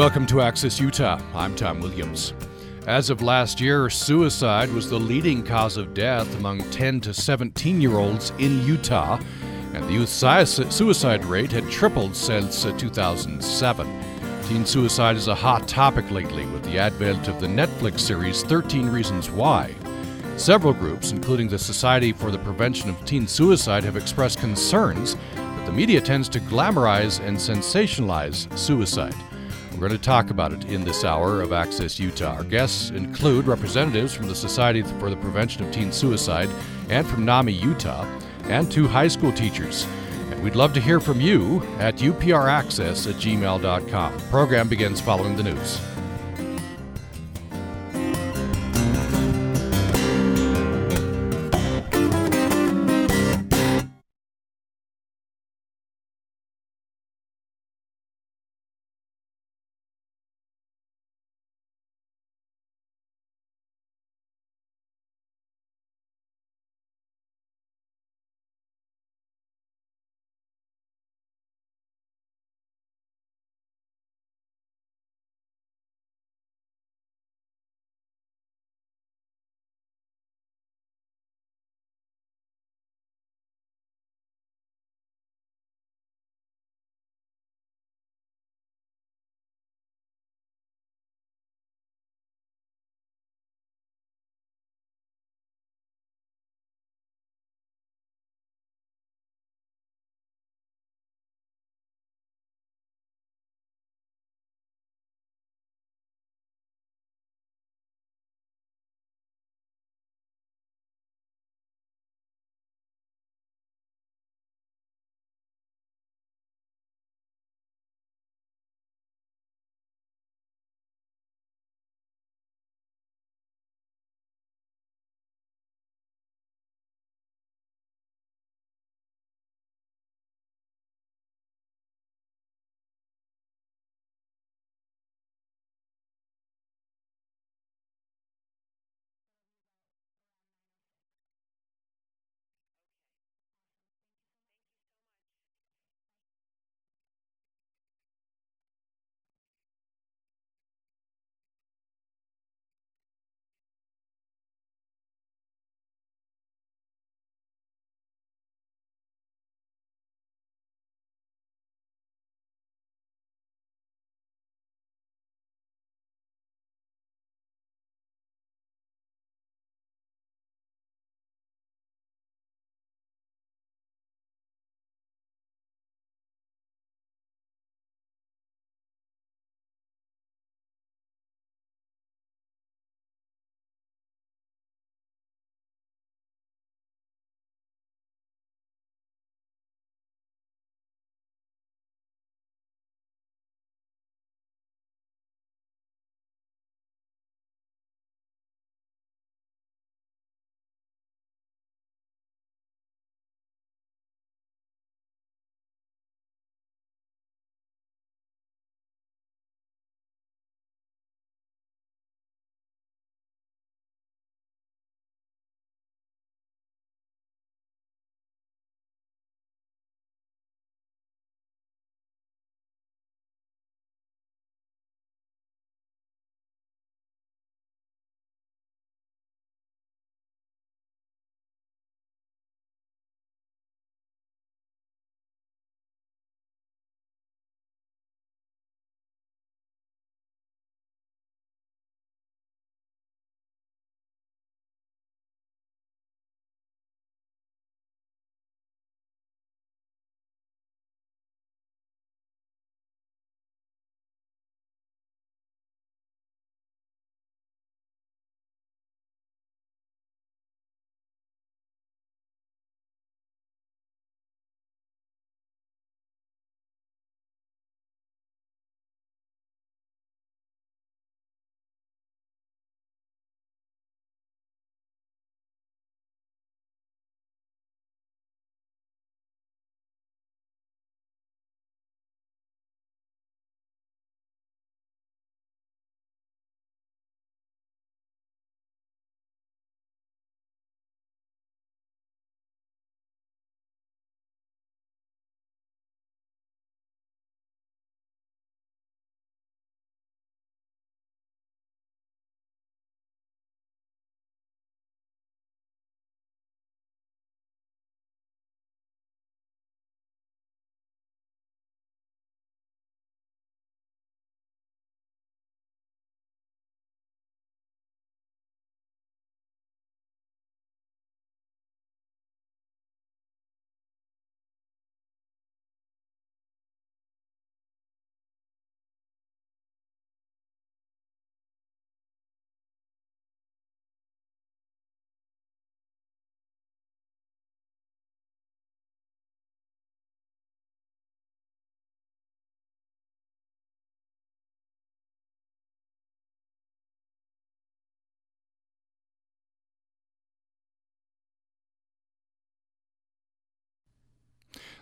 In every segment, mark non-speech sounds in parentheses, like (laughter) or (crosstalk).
Welcome to Access Utah. I'm Tom Williams. As of last year, suicide was the leading cause of death among 10 to 17 year olds in Utah, and the youth suicide rate had tripled since uh, 2007. Teen suicide is a hot topic lately with the advent of the Netflix series 13 Reasons Why. Several groups, including the Society for the Prevention of Teen Suicide, have expressed concerns that the media tends to glamorize and sensationalize suicide. We're going to talk about it in this hour of Access Utah. Our guests include representatives from the Society for the Prevention of Teen Suicide and from NAMI Utah, and two high school teachers. And we'd love to hear from you at upraccess at gmail.com. The program begins following the news.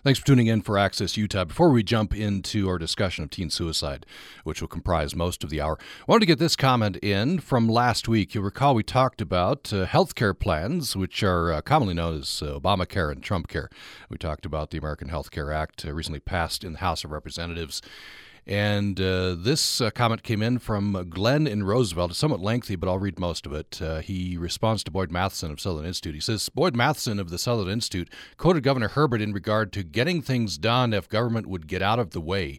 Thanks for tuning in for Access Utah. Before we jump into our discussion of teen suicide, which will comprise most of the hour, I wanted to get this comment in from last week. You'll recall we talked about uh, health care plans, which are uh, commonly known as uh, Obamacare and Trump Care. We talked about the American Health Care Act uh, recently passed in the House of Representatives. And uh, this uh, comment came in from Glenn in Roosevelt. It's somewhat lengthy, but I'll read most of it. Uh, he responds to Boyd Matheson of Sutherland Institute. He says Boyd Matheson of the Sutherland Institute quoted Governor Herbert in regard to getting things done if government would get out of the way.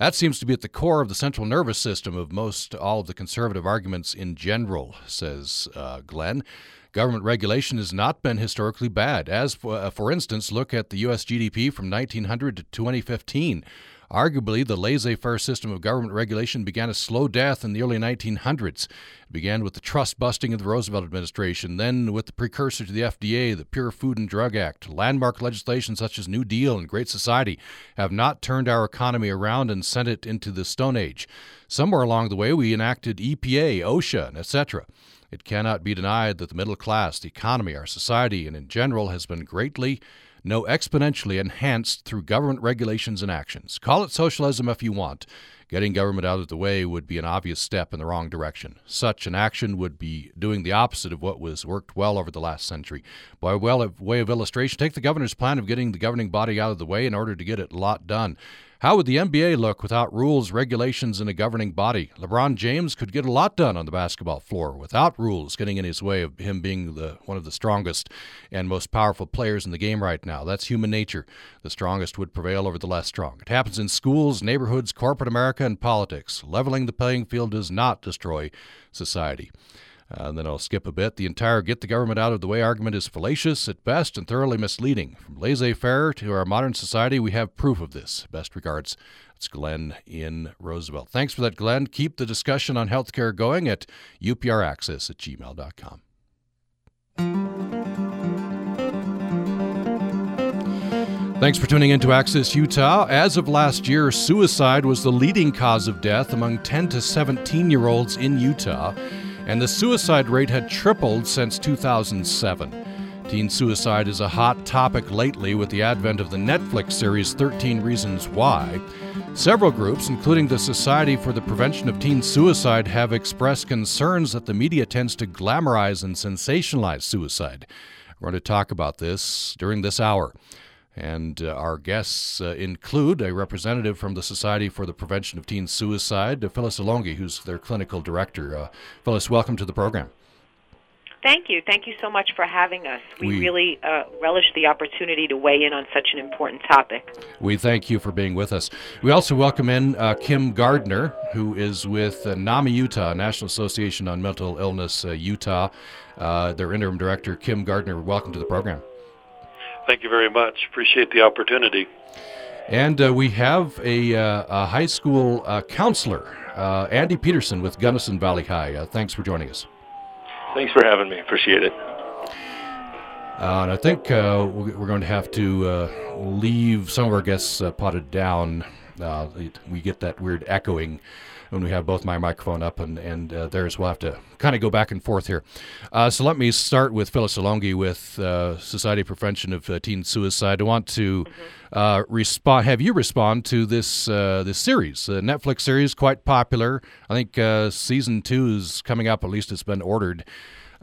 That seems to be at the core of the central nervous system of most all of the conservative arguments in general, says uh, Glenn. Government regulation has not been historically bad. As for, uh, for instance, look at the U.S. GDP from 1900 to 2015. Arguably, the laissez faire system of government regulation began a slow death in the early 1900s. It began with the trust busting of the Roosevelt administration, then with the precursor to the FDA, the Pure Food and Drug Act. Landmark legislation such as New Deal and Great Society have not turned our economy around and sent it into the Stone Age. Somewhere along the way, we enacted EPA, OSHA, etc. It cannot be denied that the middle class, the economy, our society, and in general has been greatly no exponentially enhanced through government regulations and actions. Call it socialism if you want. Getting government out of the way would be an obvious step in the wrong direction. Such an action would be doing the opposite of what was worked well over the last century. By way of illustration, take the governor's plan of getting the governing body out of the way in order to get a lot done. How would the NBA look without rules, regulations, and a governing body? LeBron James could get a lot done on the basketball floor without rules getting in his way of him being the one of the strongest and most powerful players in the game right now. That's human nature. The strongest would prevail over the less strong. It happens in schools, neighborhoods, corporate America, and politics. Leveling the playing field does not destroy society. Uh, and then I'll skip a bit. The entire get the government out of the way argument is fallacious at best and thoroughly misleading. From laissez faire to our modern society, we have proof of this. Best regards. It's Glenn in Roosevelt. Thanks for that, Glenn. Keep the discussion on healthcare going at upraccess at gmail.com. Thanks for tuning in to Access Utah. As of last year, suicide was the leading cause of death among 10 to 17 year olds in Utah and the suicide rate had tripled since 2007. Teen suicide is a hot topic lately with the advent of the Netflix series 13 Reasons Why. Several groups, including the Society for the Prevention of Teen Suicide, have expressed concerns that the media tends to glamorize and sensationalize suicide. We're going to talk about this during this hour. And uh, our guests uh, include a representative from the Society for the Prevention of Teen Suicide, Phyllis Alongi, who's their clinical director. Uh, Phyllis, welcome to the program. Thank you. Thank you so much for having us. We, we really uh, relish the opportunity to weigh in on such an important topic. We thank you for being with us. We also welcome in uh, Kim Gardner, who is with uh, NAMI Utah, National Association on Mental Illness Utah. their interim director, Kim Gardner, welcome to the program. Thank you very much. Appreciate the opportunity. And uh, we have a, uh, a high school uh, counselor, uh, Andy Peterson with Gunnison Valley High. Uh, thanks for joining us. Thanks for having me. Appreciate it. Uh, and I think we're going to have to leave some of our guests potted down. we get that weird echoing when we have both my microphone up and, and uh, theirs. We'll have to kind of go back and forth here. Uh, so let me start with Phyllis Alongi with uh, Society of Prevention of uh, Teen Suicide. I want to mm-hmm. Uh, respond, have you respond to this uh, this series, the Netflix series, quite popular. I think season two is coming up. At least it's been ordered.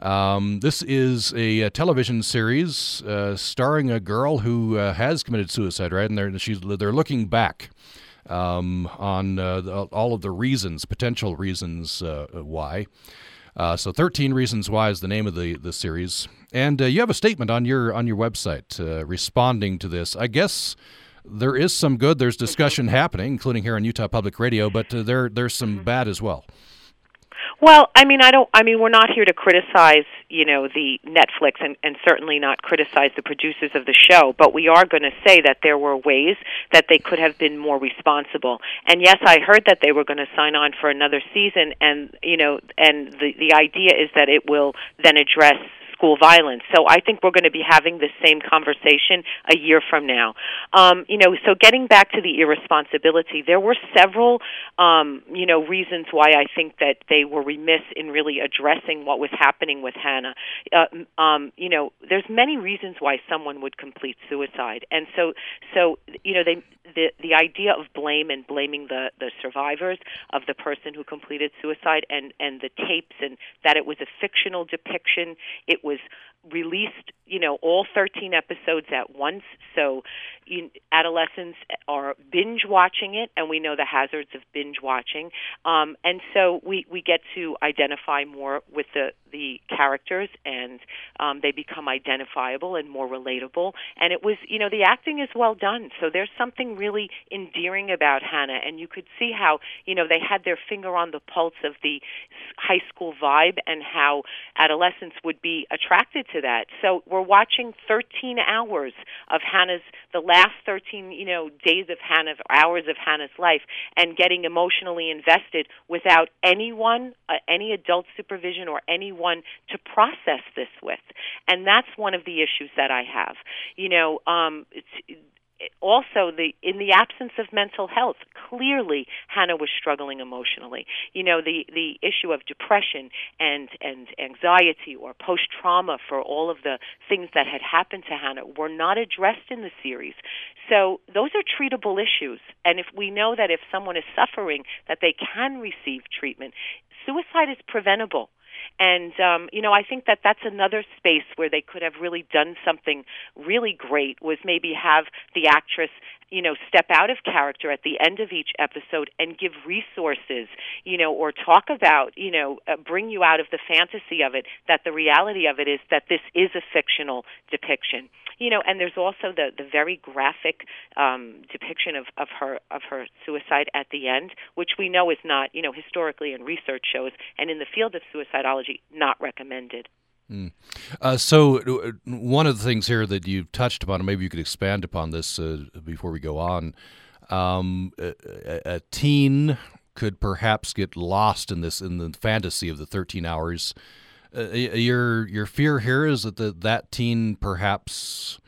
Um, this is a, a television series uh, starring a girl who uh, has committed suicide, right? And they're she's, they're looking back um, on uh, the, all of the reasons, potential reasons uh, why. Uh, so, 13 Reasons Why is the name of the, the series. And uh, you have a statement on your on your website uh, responding to this. I guess there is some good. There's discussion happening, including here on Utah Public Radio, but uh, there there's some bad as well. Well, I mean, I don't. I mean, we're not here to criticize, you know, the Netflix, and, and certainly not criticize the producers of the show. But we are going to say that there were ways that they could have been more responsible. And yes, I heard that they were going to sign on for another season, and you know, and the the idea is that it will then address school violence. So I think we're going to be having the same conversation a year from now. Um, you know, so getting back to the irresponsibility, there were several, um, you know, reasons why I think that they were remiss in really addressing what was happening with Hannah. Uh, um, you know, there's many reasons why someone would complete suicide, and so, so you know, they the the idea of blame and blaming the the survivors of the person who completed suicide and and the tapes and that it was a fictional depiction. It released, you know, all 13 episodes at once. So you, adolescents are binge watching it, and we know the hazards of binge watching. Um, and so we, we get to identify more with the, the characters, and um, they become identifiable and more relatable. And it was, you know, the acting is well done. So there's something really endearing about Hannah, and you could see how, you know, they had their finger on the pulse of the high school vibe and how adolescents would be attracted to that. So we're watching 13 hours of Hannah's the last 13, you know, days of Hannah's hours of Hannah's life and getting emotionally invested without anyone, uh, any adult supervision or anyone to process this with. And that's one of the issues that I have. You know, um it's also the in the absence of mental health clearly hannah was struggling emotionally. You know the the issue of depression and and anxiety or post trauma for all of the things that had happened to hannah were not addressed in the series. So those are treatable issues. And if we know that if someone is suffering that they can receive treatment. Suicide is preventable and um, you know, I think that that's another space where they could have really done something really great. Was maybe have the actress you know step out of character at the end of each episode and give resources you know or talk about you know uh, bring you out of the fantasy of it that the reality of it is that this is a fictional depiction you know and there's also the the very graphic um depiction of of her of her suicide at the end which we know is not you know historically and research shows and in the field of suicidology not recommended Mm. Uh, so, uh, one of the things here that you've touched upon, and maybe you could expand upon this uh, before we go on. Um, a, a, teen could perhaps get lost in this in the fantasy of the 13 hours uh, your your fear here is that the, that teen perhaps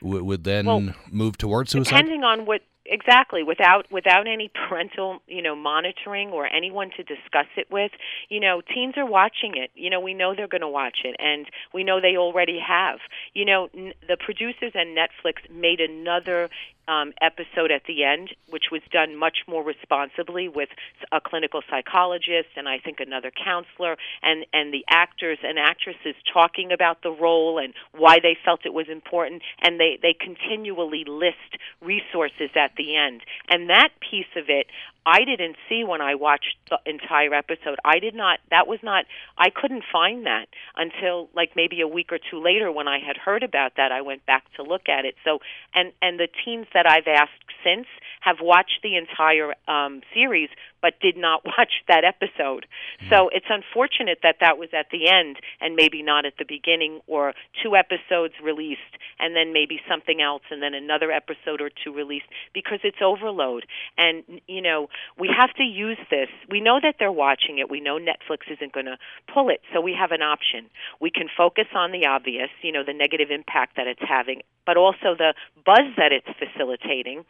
w- would then well, move towards suicide. Depending on what exactly without without any (laughs) parental you know monitoring or anyone to discuss it with you know teens are watching it. You know we know they're going to watch it and we know they already have. You know n- the producers and netflix made another um, episode at the end, which was done much more responsibly with a clinical psychologist and I think another counselor, and and the actors and actresses talking about the role and why they felt it was important, and they they continually list resources at the end, and that piece of it I didn't see when I watched the entire episode. I did not. That was not. I couldn't find that until like maybe a week or two later when I had heard about that. I went back to look at it. So and and the teens that I've asked since have watched the entire um, series but did not (laughs) watch that episode. Mm. So it's unfortunate that that was at the end and maybe not at the beginning, or two episodes released and then maybe something else and then another episode or two released because it's overload. And, you know, we have to use this. We know that they're watching it. We know Netflix isn't going to pull it, so we have an option. We can focus on the obvious, you know, the negative impact that it's having, but also the buzz that it's facilitating.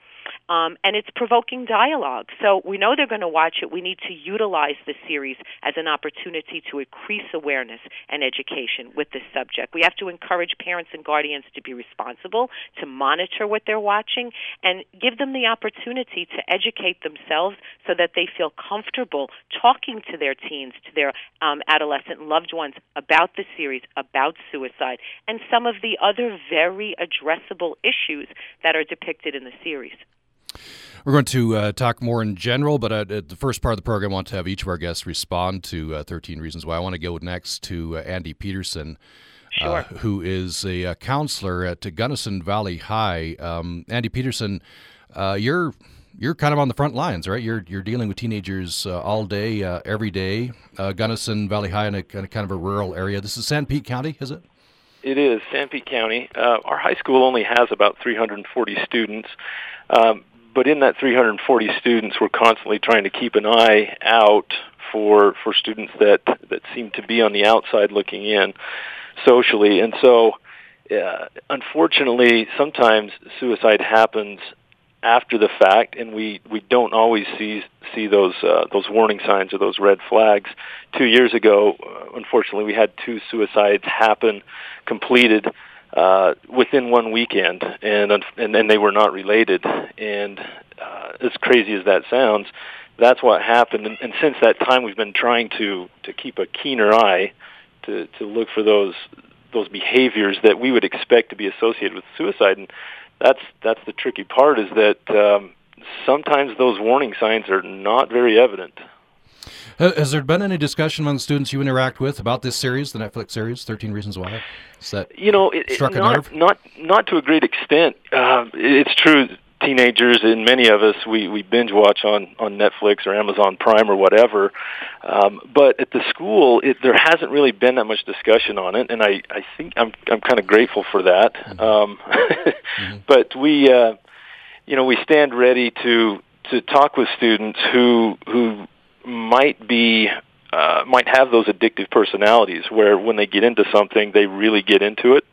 Um, and it's provoking dialogue. So we know they're going to watch it, we need to utilize the series as an opportunity to increase awareness and education with this subject. We have to encourage parents and guardians to be responsible, to monitor what they're watching, and give them the opportunity to educate themselves so that they feel comfortable talking to their teens, to their um, adolescent loved ones about the series, about suicide, and some of the other very addressable issues that are depicted in the series. We're going to uh, talk more in general, but at, at, the first part of the program, I want to have each of our guests respond to uh, 13 Reasons Why. I want to go next to uh, Andy Peterson. Uh, sure. who is a, uh, counselor at Gunnison Valley High? Um, Andy Peterson, uh, you're you're kind of on the front lines, right? You're you're dealing with teenagers all day, every day. Gunnison Valley High in a, in a, kind of a rural area. This is Sanpete County, is it? It is Sanpete County. our high school only has about 340 students. Um, but in that 340 students, we're constantly trying to keep an eye out for for students that that seem to be on the outside looking in. socially, and so uh, unfortunately, sometimes suicide happens after the fact, and we we don't always see see those uh, those warning signs or those red flags. Two years ago, uh, unfortunately, we had two suicides happen, completed uh, within one weekend, and and and they were not related. And uh, as crazy as that sounds, that's what happened. And, and since that time, we've been trying to to keep a keener eye to to look for those those behaviors that we would expect to be associated with suicide. And that's that's the tricky part is that um, sometimes those warning signs are not very evident. Has there been any discussion among the students you interact with about this series, the Netflix series, Thirteen Reasons Why? Is that you know, it, struck it, a not, nerve? Not not to a great extent. Uh, it's true teenagers and many of us we we binge watch on on Netflix or Amazon Prime or whatever um but at the school it there hasn't really been that much discussion on it and I I think I'm I'm kind of grateful for that mm-hmm. um (laughs) mm-hmm. but we uh you know we stand ready to to talk with students who who might be uh might have those addictive personalities where when they get into something they really get into it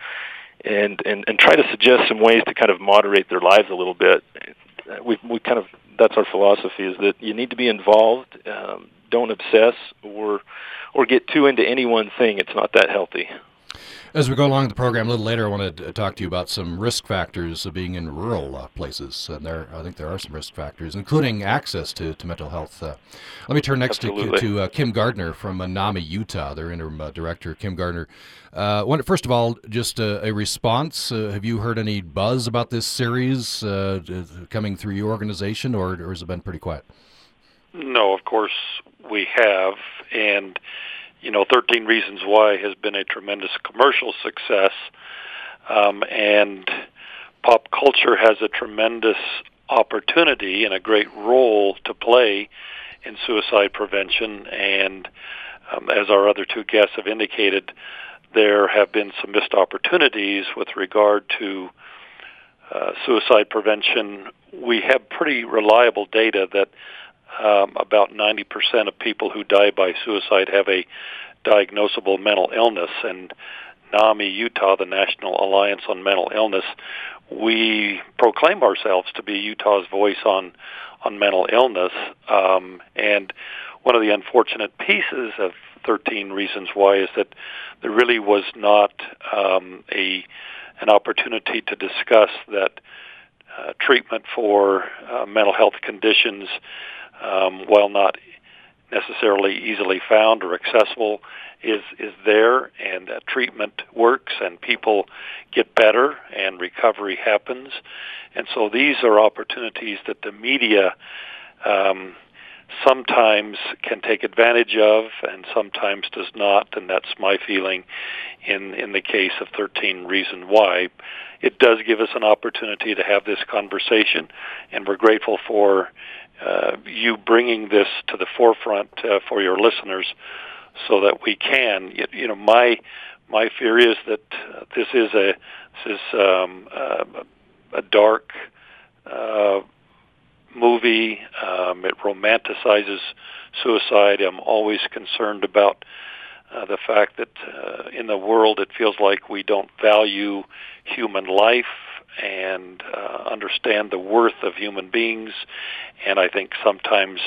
and and and try to suggest some ways to kind of moderate their lives a little bit. We we kind of that's our philosophy is that you need to be involved. Um, don't obsess or or get too into any one thing. It's not that healthy. As we go along the program a little later, I want to talk to you about some risk factors of being in rural uh, places, and there I think there are some risk factors, including access to, to mental health. Uh, let me turn next Absolutely. to, to uh, Kim Gardner from NAMI Utah, their interim uh, director. Kim Gardner, uh, first of all, just a, a response. Uh, have you heard any buzz about this series coming through your organization, or, or has it been pretty quiet? No, of course we have, and you know, 13 Reasons Why has been a tremendous commercial success, um, and pop culture has a tremendous opportunity and a great role to play in suicide prevention. And um, as our other two guests have indicated, there have been some missed opportunities with regard to uh, suicide prevention. We have pretty reliable data that um, about 90% of people who die by suicide have a diagnosable mental illness. And NAMI Utah, the National Alliance on Mental Illness, we proclaim ourselves to be Utah's voice on on mental illness. Um, and one of the unfortunate pieces of 13 Reasons Why is that there really was not um, a an opportunity to discuss that uh, treatment for uh, mental health conditions um, while not necessarily easily found or accessible, is is there, and treatment works, and people get better, and recovery happens, and so these are opportunities that the media. Um, sometimes can take advantage of and sometimes does not and that's my feeling in in the case of 13 reason why it does give us an opportunity to have this conversation and we're grateful for uh, you bringing this to the forefront uh, for your listeners, so that we can. You, you know, my my fear is that uh, this is a this is um, uh, a dark uh, movie. Um, it romanticizes suicide. I'm always concerned about uh, the fact that uh, in the world it feels like we don't value human life and uh, understand the worth of human beings. And I think sometimes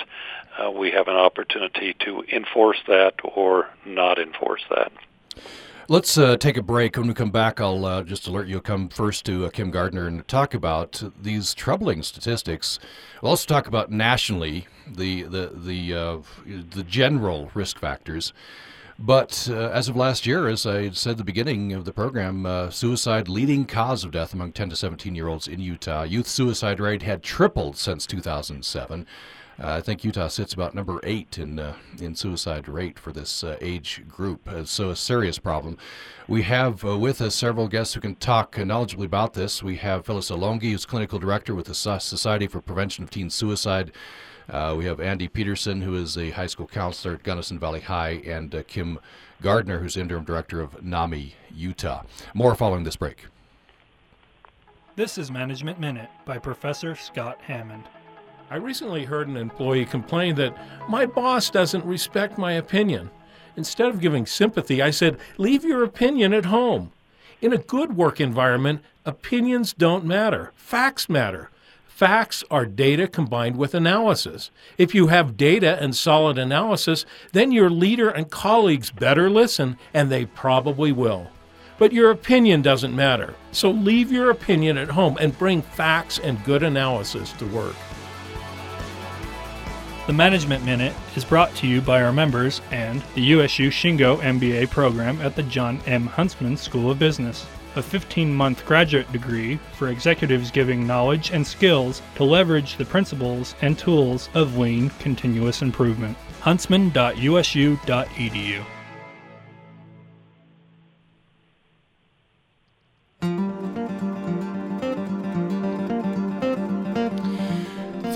uh, we have an opportunity to enforce that or not enforce that. Let's uh, take a break. When we come back, I'll uh, just alert you. Come first to uh, Kim Gardner and talk about these troubling statistics. We'll also talk about nationally the the the uh, the general risk factors. But uh, as of last year, as I said at the beginning of the program, uh, suicide leading cause of death among 10 to 17 year olds in Utah. Youth suicide rate had tripled since 2007. Uh, I think Utah sits about number eight in uh, in suicide rate for this uh, age group. Uh, so a serious problem. We have uh, with us several guests who can talk knowledgeably about this. We have Phyllis Alongi, who's clinical director with the Society for Prevention of Teen Suicide. Uh, we have Andy Peterson, who is a high school counselor at Gunnison Valley High, and uh, Kim Gardner, who's interim director of NAMI Utah. More following this break. This is Management Minute by Professor Scott Hammond. I recently heard an employee complain that my boss doesn't respect my opinion. Instead of giving sympathy, I said, leave your opinion at home. In a good work environment, opinions don't matter, facts matter. Facts are data combined with analysis. If you have data and solid analysis, then your leader and colleagues better listen, and they probably will. But your opinion doesn't matter, so leave your opinion at home and bring facts and good analysis to work. The Management Minute is brought to you by our members and the USU Shingo MBA program at the Jon M. Huntsman School of Business, a 15 month graduate degree for executives giving knowledge and skills to leverage the principles and tools of lean continuous improvement. huntsman.usu.edu.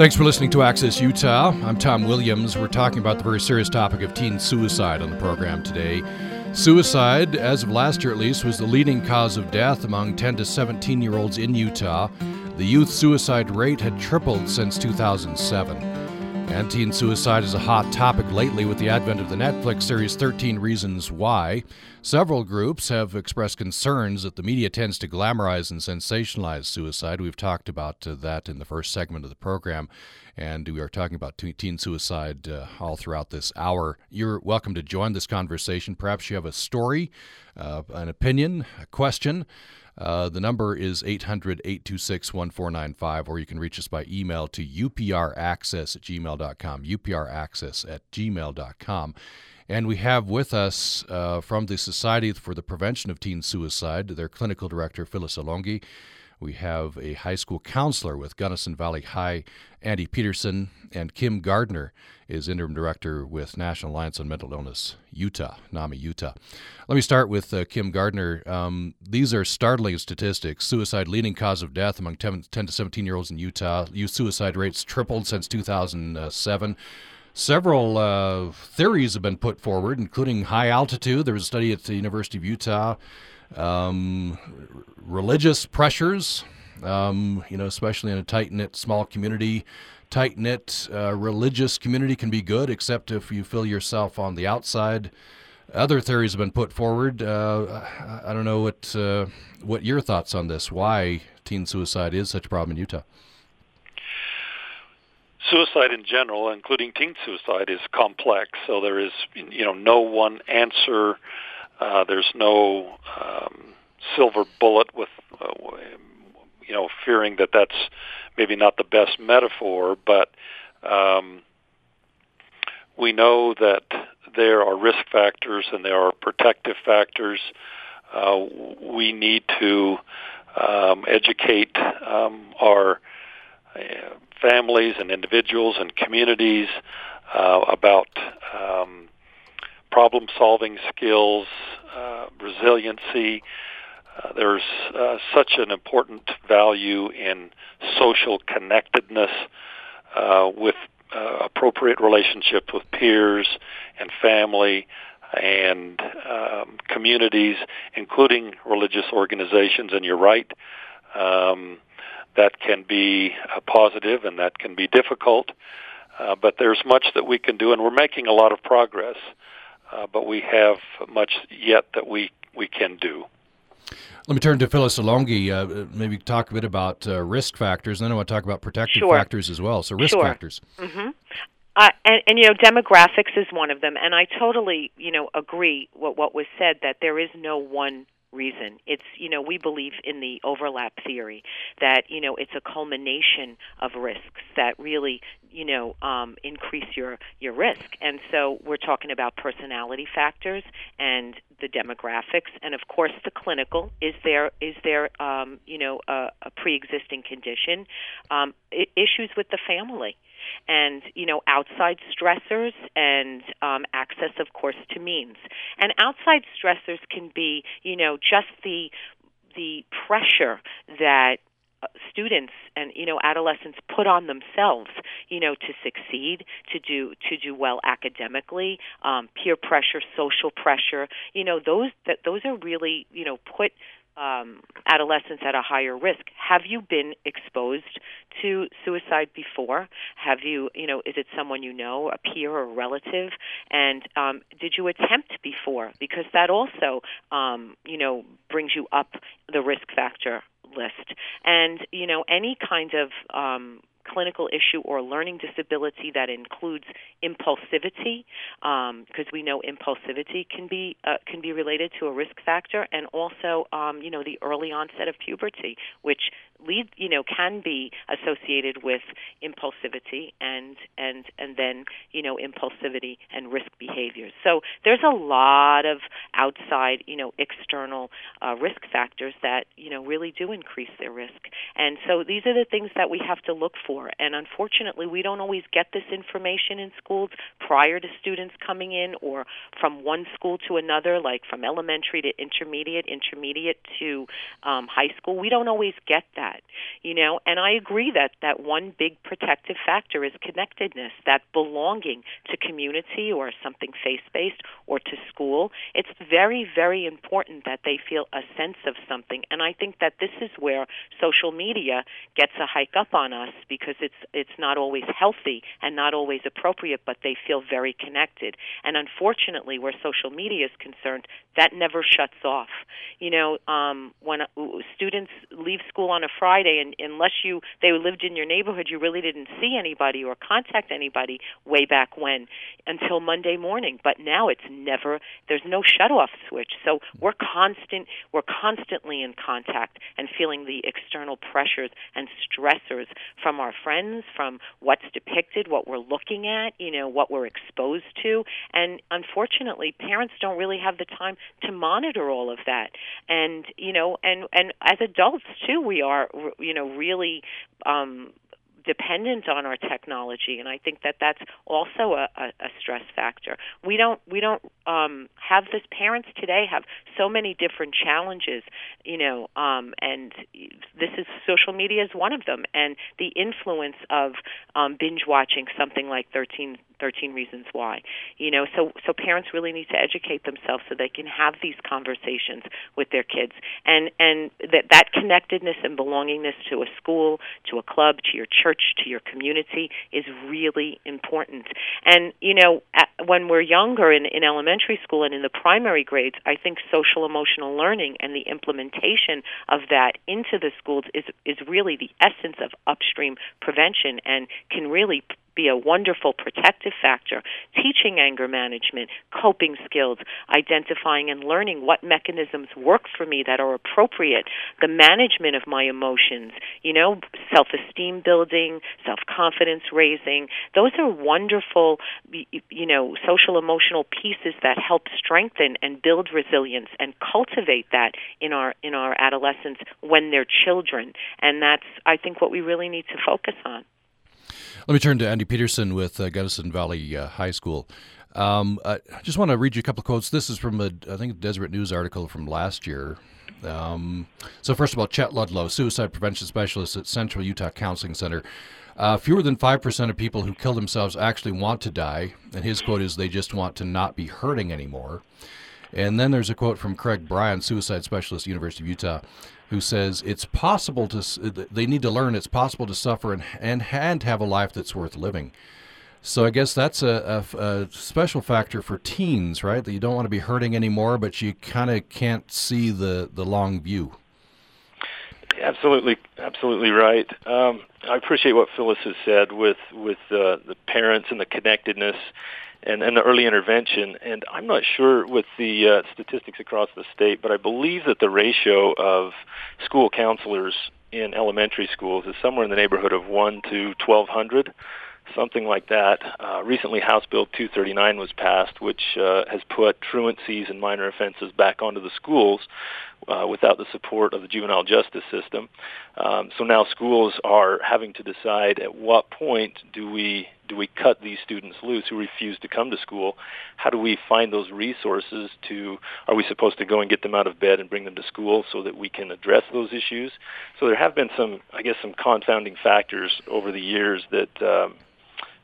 Thanks for listening to Access Utah. I'm Tom Williams. We're talking about the very serious topic of teen suicide on the program today. Suicide, as of last year at least, was the leading cause of death among 10 to 17 year olds in Utah. The youth suicide rate had tripled since 2007. And teen suicide is a hot topic lately with the advent of the Netflix series 13 Reasons Why. Several groups have expressed concerns that the media tends to glamorize and sensationalize suicide. We've talked about uh, that in the first segment of the program, and we are talking about teen suicide uh, all throughout this hour. You're welcome to join this conversation. Perhaps you have a story, uh, an opinion, a question. Uh, the number is 800 826 1495, or you can reach us by email to upraccess at gmail.com. upraccess at gmail.com. And we have with us uh, from the Society for the Prevention of Teen Suicide, their clinical director, Phyllis Alongi. We have a high school counselor with Gunnison Valley High, Andy Peterson, and Kim Gardner is interim director with National Alliance on Mental Illness, Utah, NAMI, Utah. Let me start with uh, Kim Gardner. Um, these are startling statistics. Suicide leading cause of death among 10, 10 to 17 year olds in Utah. Youth suicide rates tripled since 2007. Several uh, theories have been put forward, including high altitude. There was a study at the University of Utah. Um, religious pressures, um, you know, especially in a tight knit small community. Tight knit uh, religious community can be good, except if you feel yourself on the outside. Other theories have been put forward. Uh, I don't know what uh, what your thoughts on this. Why teen suicide is such a problem in Utah? suicide in general, including teen suicide, is complex. So there is, you know, no one answer. Uh, there's no um, silver bullet with, uh, you know, fearing that that's maybe not the best metaphor, but um, we know that there are risk factors and there are protective factors. Uh, we need to um, educate um, our uh, families and individuals and communities uh, about um, problem solving skills, uh, resiliency. Uh, there's uh, such an important value in social connectedness uh, with uh, appropriate relationships with peers and family and um, communities, including religious organizations. And you're right. Um, that can be a positive and that can be difficult. Uh, but there's much that we can do, and we're making a lot of progress. Uh, but we have much yet that we we can do. Let me turn to Phyllis Alongi. Uh, maybe talk a bit about uh, risk factors, and then I want to talk about protective sure. factors as well. So risk sure. factors. Mm-hmm. Uh, and, and you know, demographics is one of them, and I totally you know agree what what was said that there is no one reason. It's, you know, we believe in the overlap theory that, you know, it's a culmination of risks that really, you know, um, increase your, your risk. And so we're talking about personality factors and the demographics and of course the clinical is there is there um, you know a, a pre-existing condition um, issues with the family and you know outside stressors and um, access of course to means. And outside stressors can be you know just the the pressure that uh, students and you know adolescents put on themselves you know to succeed to do to do well academically um peer pressure social pressure you know those that those are really you know put um, adolescents at a higher risk. Have you been exposed to suicide before? Have you, you know, is it someone you know, a peer or a relative? And um, did you attempt before? Because that also, um, you know, brings you up the risk factor list. And you know, any kind of um, clinical issue or learning disability that includes impulsivity, because um, we know impulsivity can be uh, can be related to a risk factor, and also um, you know the early onset of puberty, which lead you know can be associated with impulsivity and and and then you know impulsivity and risk behaviors. So there's a lot of outside you know external uh, risk factors that you know really do increase their risk, and so these are the things that we have to look for. And unfortunately, we don't always get this information in schools prior to students coming in, or from one school to another, like from elementary to intermediate, intermediate to um, high school. We don't always get that that you know? And i agree that that one big protective factor is connectedness that belonging to community or something faith based or to school. It's very very important that they feel a sense of something. And i think that this is where social media gets a hike up on us because it's it's not always healthy and not always appropriate but they feel very connected. And unfortunately where social media is concerned that never shuts off. You know um when uh, students leave school on a Friday, and unless you they lived in your neighborhood, you really didn't see anybody or contact anybody way back when until Monday morning. But now it's never. There's no shut off switch, so we're constant. We're constantly in contact and feeling the external pressures and stressors from our friends, from what's depicted, what we're looking at, you know, what we're exposed to, and unfortunately, parents don't really have the time to monitor all of that. And you know, and and as adults too, we are you know really um, dependent on our technology, and I think that that's also a, a, a stress factor. We don't we don't um, have this. Parents today have so many different challenges, you know, um, and this is social media is one of them, and the influence of um, binge watching something like 13 13 reasons why you know so so parents really need to educate themselves so they can have these conversations with their kids and and that that connectedness and belongingness to a school to a club to your church to your community is really important and you know at, when we're younger in in elementary school and in the primary grades i think social emotional learning and the implementation of that into the schools is is really the essence of upstream prevention and can really be a wonderful protective factor, teaching anger management, coping skills, identifying and learning what mechanisms work for me that are appropriate, the management of my emotions, you know, self esteem building, self confidence raising. Those are wonderful, you know, social emotional pieces that help strengthen and build resilience and cultivate that in our in our adolescents when they're children. And that's I think what we really need to focus on. Let me turn to Andy Peterson with uh, Gunnison Valley uh, High School. Um, I just want to read you a couple of quotes. This is from a, I think, Deseret News article from last year. Um, so, first of all, Chet Ludlow, suicide prevention specialist at Central Utah Counseling Center. Uh, fewer than 5% of people who kill themselves actually want to die. And his quote is, they just want to not be hurting anymore. And then there's a quote from Craig Bryan, suicide specialist, University of Utah who says it's possible to they need to learn it's possible to suffer and and, and have a life that's worth living. So I guess that's a, a, a, special factor for teens, right? That you don't want to be hurting anymore, but you kind of can't see the the long view. Absolutely, absolutely right. Um, I appreciate what Phyllis has said with with uh, the parents and the connectedness and, and the early intervention. And I'm not sure with the uh, statistics across the state, but I believe that the ratio of school counselors in elementary schools is somewhere in the neighborhood of 1 to 1,200 something like that. Uh, recently, House Bill 239 was passed, which uh, has put truancies and minor offenses back onto the schools uh, without the support of the juvenile justice system. Um, so now schools are having to decide at what point do we do we cut these students loose who refuse to come to school? How do we find those resources to? Are we supposed to go and get them out of bed and bring them to school so that we can address those issues? So there have been some, I guess, some confounding factors over the years that um,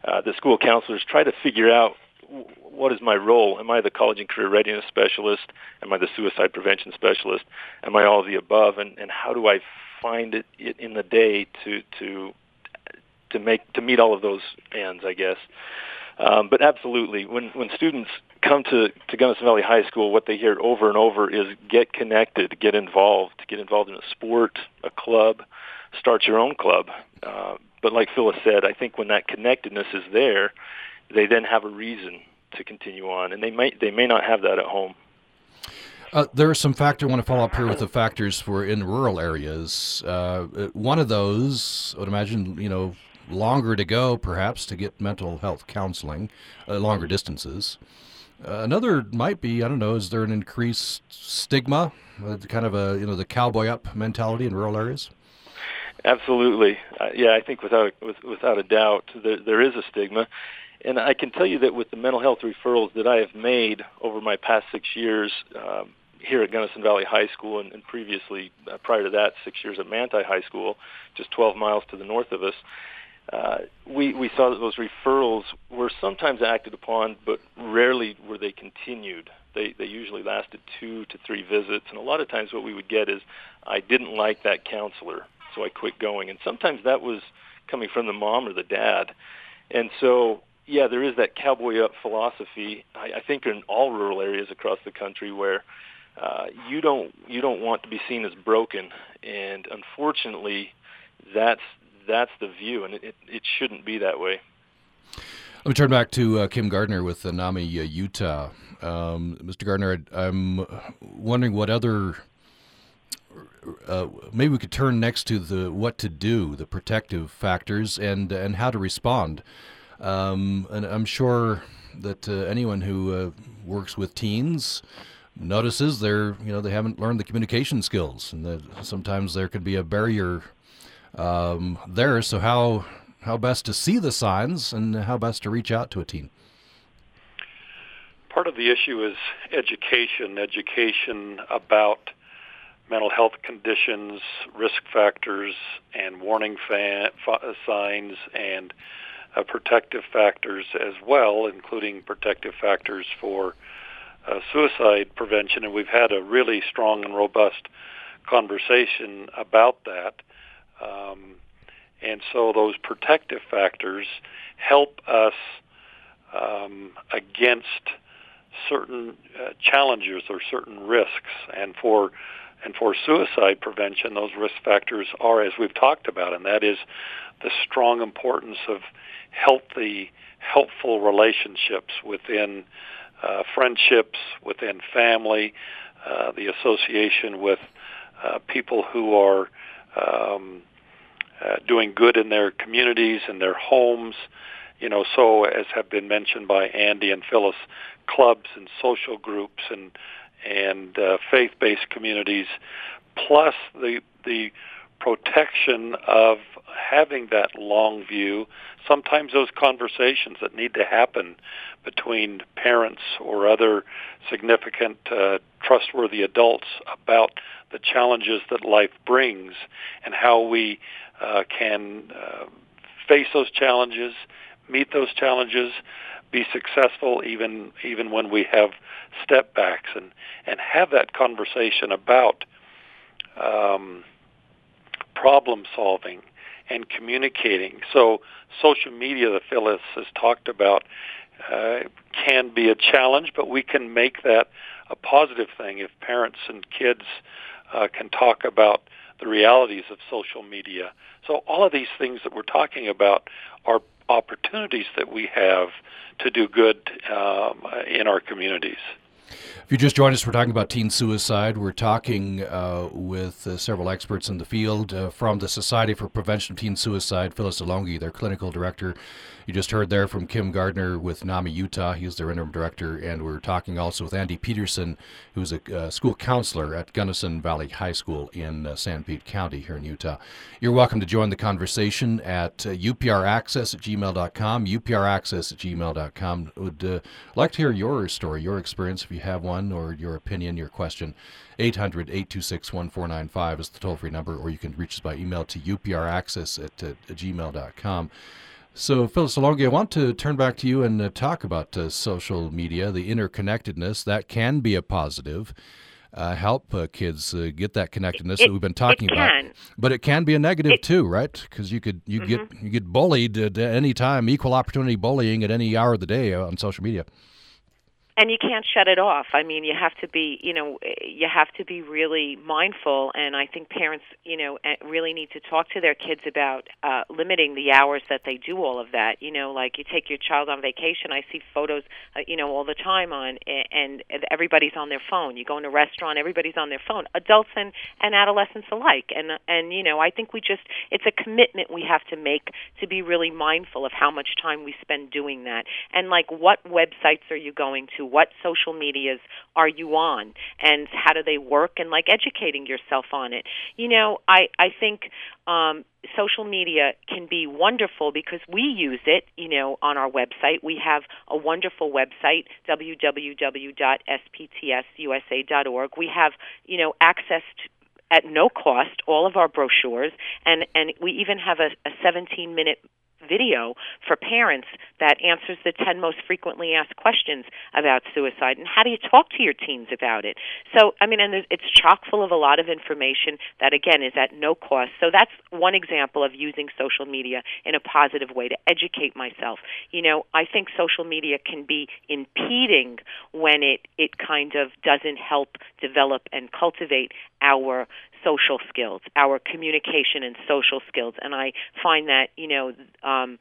uh, the school counselors try to figure out what is my role? Am I the college and career readiness specialist? Am I the suicide prevention specialist? Am I all of the above? And and how do I find it in the day to to to make to meet all of those ends? I guess. Um, but absolutely, when when students come to to Gunnison Valley High School, what they hear over and over is get connected, get involved, get involved in a sport, a club, start your own club. Uh, but like Phyllis said, I think when that connectedness is there, they then have a reason to continue on, and they might they may not have that at home. Uh, there are some factors. I want to follow up here with the factors for in rural areas. Uh, one of those, I would imagine, you know, longer to go, perhaps, to get mental health counseling, uh, longer distances. Uh, another might be, I don't know, is there an increased stigma, uh, kind of a, you know, the cowboy up mentality in rural areas? Absolutely. Uh, yeah, I think without with, without a doubt, there, there is a stigma. And I can tell you that with the mental health referrals that I have made over my past six years um, here at Gunnison Valley High School and, and previously, uh, prior to that, six years at Manti High School, just 12 miles to the north of us, uh, we, we saw that those referrals were sometimes acted upon, but rarely were they continued. They, they usually lasted two to three visits, and a lot of times what we would get is, I didn't like that counselor, so I quit going. And sometimes that was coming from the mom or the dad. And so, yeah, there is that cowboy up philosophy. I, I think in all rural areas across the country where uh, you don't you don't want to be seen as broken, and unfortunately, that's that's the view, and it, it, it shouldn't be that way. Let me turn back to uh, Kim Gardner with uh, NAMI uh, Utah. Um, Mr. Gardner, I'm wondering what other uh, maybe we could turn next to the what to do, the protective factors, and and how to respond. Um, and I'm sure that uh, anyone who uh, works with teens notices they're you know they haven't learned the communication skills, and that sometimes there could be a barrier um, there. So how how best to see the signs and how best to reach out to a teen? Part of the issue is education, education about mental health conditions, risk factors, and warning fa- signs and uh, protective factors as well, including protective factors for uh, suicide prevention. And we've had a really strong and robust conversation about that. Um, and so those protective factors help us um, against certain uh, challenges or certain risks. And for and for suicide prevention, those risk factors are, as we've talked about, and that is the strong importance of healthy, helpful relationships within uh, friendships, within family, uh, the association with uh, people who are um, uh, doing good in their communities and their homes. You know, so as have been mentioned by Andy and Phyllis, clubs and social groups and and uh, faith-based communities, plus the the protection of having that long view. Sometimes those conversations that need to happen between parents or other significant, uh, trustworthy adults about the challenges that life brings and how we uh, can uh, face those challenges, meet those challenges, be successful even even when we have step backs and and have that conversation about um, problem solving and communicating. So social media that Phyllis has talked about uh, can be a challenge, but we can make that a positive thing if parents and kids uh, can talk about the realities of social media. So all of these things that we're talking about are opportunities that we have to do good um, in our communities. If you just joined us, we're talking about teen suicide. We're talking uh, with uh, several experts in the field uh, from the Society for Prevention of Teen Suicide, Phyllis Alongi, their clinical director. You just heard there from Kim Gardner with NAMI Utah. He's their interim director. And we're talking also with Andy Peterson, who's a uh, school counselor at Gunnison Valley High School in uh, Sanpete County here in Utah. You're welcome to join the conversation at uh, upraccess at gmail.com, upraccess at gmail.com. Would like to hear your story, your experience, if you have one, or your opinion, your question. 800 826 1495 is the toll free number, or you can reach us by email to upraccess at gmail.com. So, Phyllis Alongi, I want to turn back to you and uh, talk about uh, social media, the interconnectedness. That can be a positive. Uh, help uh, kids uh, get that connectedness it, that we've been talking about. But it can be a negative it, too, right? Because you could you mm-hmm. get you get bullied at any time, equal opportunity bullying at any hour of the day on social media and you can't shut it off. I mean, you have to be, you know, you have to be really mindful. And I think parents, you know, eh, really need to talk to their kids about uh, limiting the hours that they do all of that. You know, like you take your child on vacation. I see photos, uh, you know, all the time on, and everybody's on their phone. You go in a restaurant, everybody's on their phone, adults and and adolescents alike. And and you know, I think we just, it's a commitment we have to make to be really mindful of how much time we spend doing that, and like what websites are you going to what social medias are you on and how do they work and like educating yourself on it. You know i i think um social media can be wonderful because we use it you know on our website. We have a wonderful website www.sptsusa.org we have you know access to at no cost all of our brochures and and we even have a, a 17 minute video for parents that answers the 10 most frequently asked questions about suicide and how do you talk to your teens about it. So, I mean, and it's chock full of a lot of information that, again, is at no cost. So that's one example of using social media in a positive way to educate myself. You know, I think social media can be impeding when it, it kind of doesn't help develop and cultivate our social skills, our communication and social skills. And I find that, you know, um,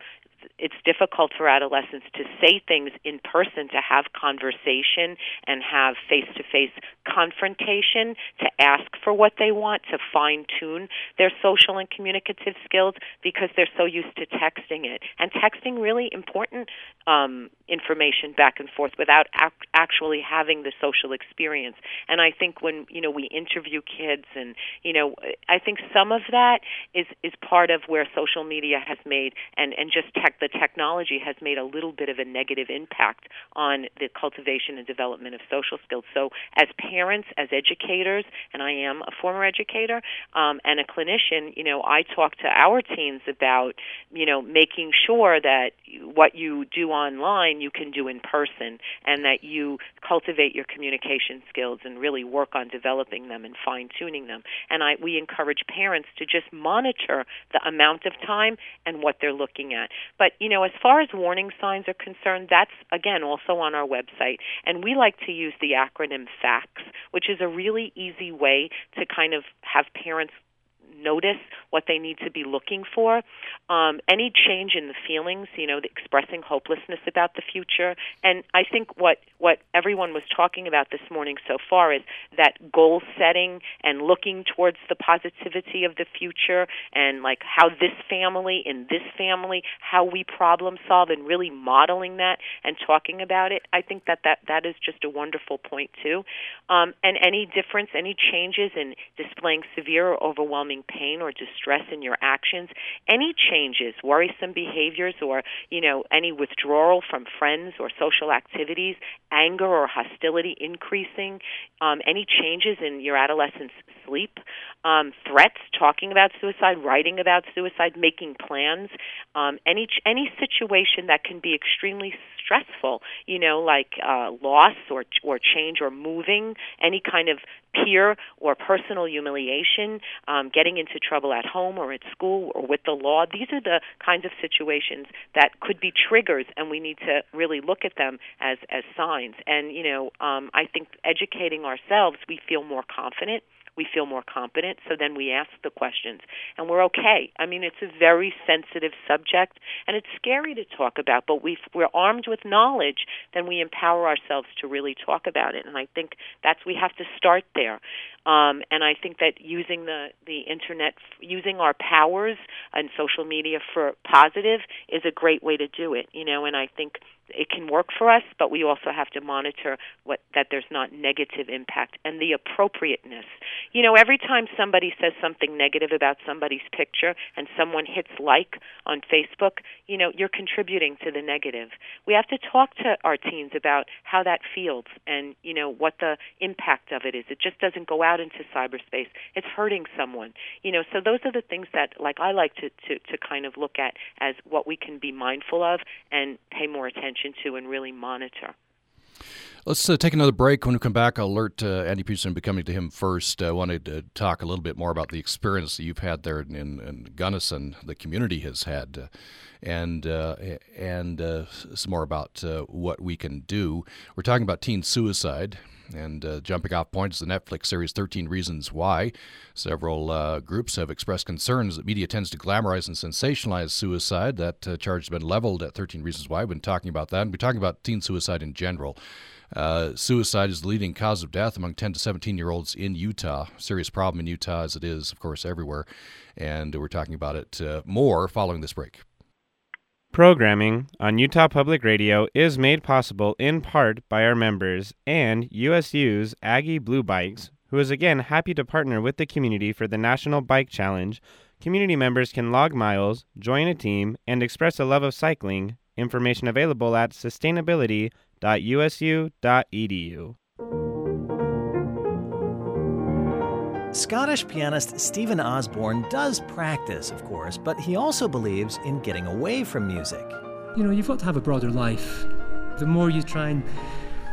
it's difficult for adolescents to say things in person, to have conversation and have face to face confrontation, to ask for what they want, to fine tune their social and communicative skills because they're so used to texting it. And texting really important um, information back and forth without ac- actually having the social experience. And I think when you know we interview kids, and you know, I think some of that is is part of where social media has made and and just tech the technology has made a little bit of a negative impact on the cultivation and development of social skills. So as parents, as educators, and I am a former educator um, and a clinician, you know, I talk to our teens about you know making sure that what you do online you can do in person and that you cultivate your communication skills and really work on developing them and fine tuning them and I we encourage parents to just monitor the amount of time and what they're looking at but you know as far as warning signs are concerned that's again also on our website. And we like to use the acronym FACTS which is a really easy way to kind of have parents notice what they need to be looking for. Um, any change in the feelings, you know, expressing hopelessness about the future. And I think what, what everyone was talking about this morning so far is that goal setting and looking towards the positivity of the future and like how this family, in this family, how we problem solve and really modeling that and talking about it. I think that that, that is just a wonderful point too. Um, and any difference, any changes in displaying severe or overwhelming pain or distress in your actions, any changes, worrisome behaviors, or you know any withdrawal from friends or social activities, anger or hostility increasing, um, any changes in your adolescent's sleep, um, threats, talking about suicide, writing about suicide, making plans, um, any any situation that can be extremely stressful, you know, like uh, loss or or change or moving, any kind of peer or personal humiliation, um, getting into trouble at home or at school or with the law. These are the kinds of situations that could be triggers, and we need to really look at them as as signs. And you know, um, I think educating ourselves, we feel more confident we feel more competent. So then we ask the questions, and we're okay. I mean, it's a very sensitive subject, and it's scary to talk about. But we we're armed with knowledge, then we empower ourselves to really talk about it. And I think that's we have to start there. Um, and I think that using the the internet, using our powers and social media for positive, is a great way to do it. You know, and I think it can work for us, but we also have to monitor what that there's not negative impact and the appropriateness. You know, every time somebody says something negative about somebody's picture and someone hits like on Facebook, you know, you're contributing to the negative. We have to talk to our teens about how that feels and, you know, what the impact of it is. It just doesn't go out into cyberspace, it's hurting someone. You know, so those are the things that like I like to to to kind of look at as what we can be mindful of and pay more attention to and really monitor. Let's uh, take another break. When we come back, I'll alert uh, Andy Peterson. Be coming to him first. I wanted to talk a little bit more about the experience that you've had there in, in Gunnison, the community has had, uh, and uh, and uh, some more about uh, what we can do. We're talking about teen suicide. And uh, jumping off point is the Netflix series 13 Reasons Why. Several uh, groups have expressed concerns that media tends to glamorize and sensationalize suicide. That uh, charge has been leveled at 13 Reasons Why. We've been talking about that. And we're talking about teen suicide in general. Uh, suicide is the leading cause of death among 10 to 17 year olds in Utah. Serious problem in Utah, as it is, of course, everywhere. And we're talking about it uh, more following this break. Programming on Utah Public Radio is made possible in part by our members and USU's Aggie Blue Bikes, who is again happy to partner with the community for the National Bike Challenge. Community members can log miles, join a team, and express a love of cycling. Information available at sustainability.usu.edu. Scottish pianist Steven Osborne does practice, of course, but he also believes in getting away from music. You know, you've got to have a broader life. The more you try and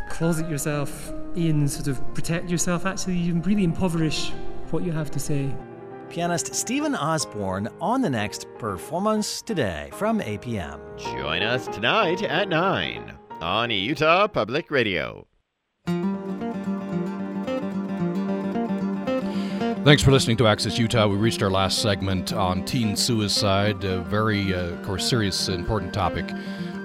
closet yourself in, sort of protect yourself, actually, you really impoverish what you have to say. Pianist Steven Osborne on the next Performance Today from APM. Join us tonight at 9 on Utah Public Radio. Thanks for listening to Access Utah. We reached our last segment on teen suicide, a very, uh, of course, serious, important topic.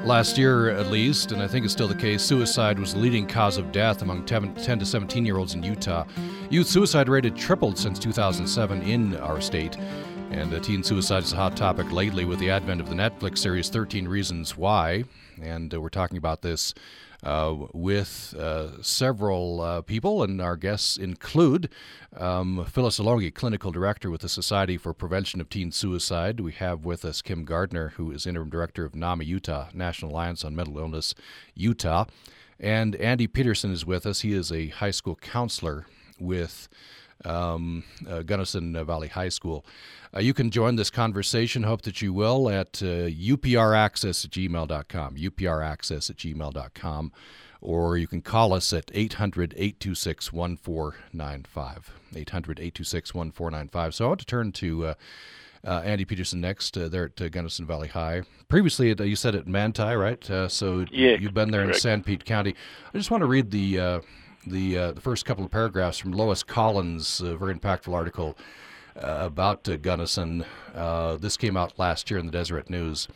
Last year, at least, and I think it's still the case, suicide was the leading cause of death among 10 to 17 year olds in Utah. Youth suicide rate had tripled since 2007 in our state. And uh, teen suicide is a hot topic lately with the advent of the Netflix series 13 Reasons Why. And uh, we're talking about this uh, with uh, several uh, people, and our guests include um, Phyllis Alongi, Clinical Director with the Society for Prevention of Teen Suicide. We have with us Kim Gardner, who is Interim Director of NAMI Utah, National Alliance on Mental Illness Utah. And Andy Peterson is with us. He is a high school counselor with um, uh, Gunnison Valley High School. Uh, you can join this conversation, hope that you will, at uh, upraccess at gmail.com, upraccess at gmail.com, or you can call us at 800 826 1495. 800 826 1495. So I want to turn to. Uh, uh, Andy Peterson next uh, there at uh, Gunnison Valley High. Previously, uh, you said at Manti, right? Uh, so yeah, you've been there correct. in Sanpete County. I just want to read the uh, the uh, the first couple of paragraphs from Lois Collins' uh, very impactful article about uh, Gunnison. Uh, this came out last year in the Deseret News.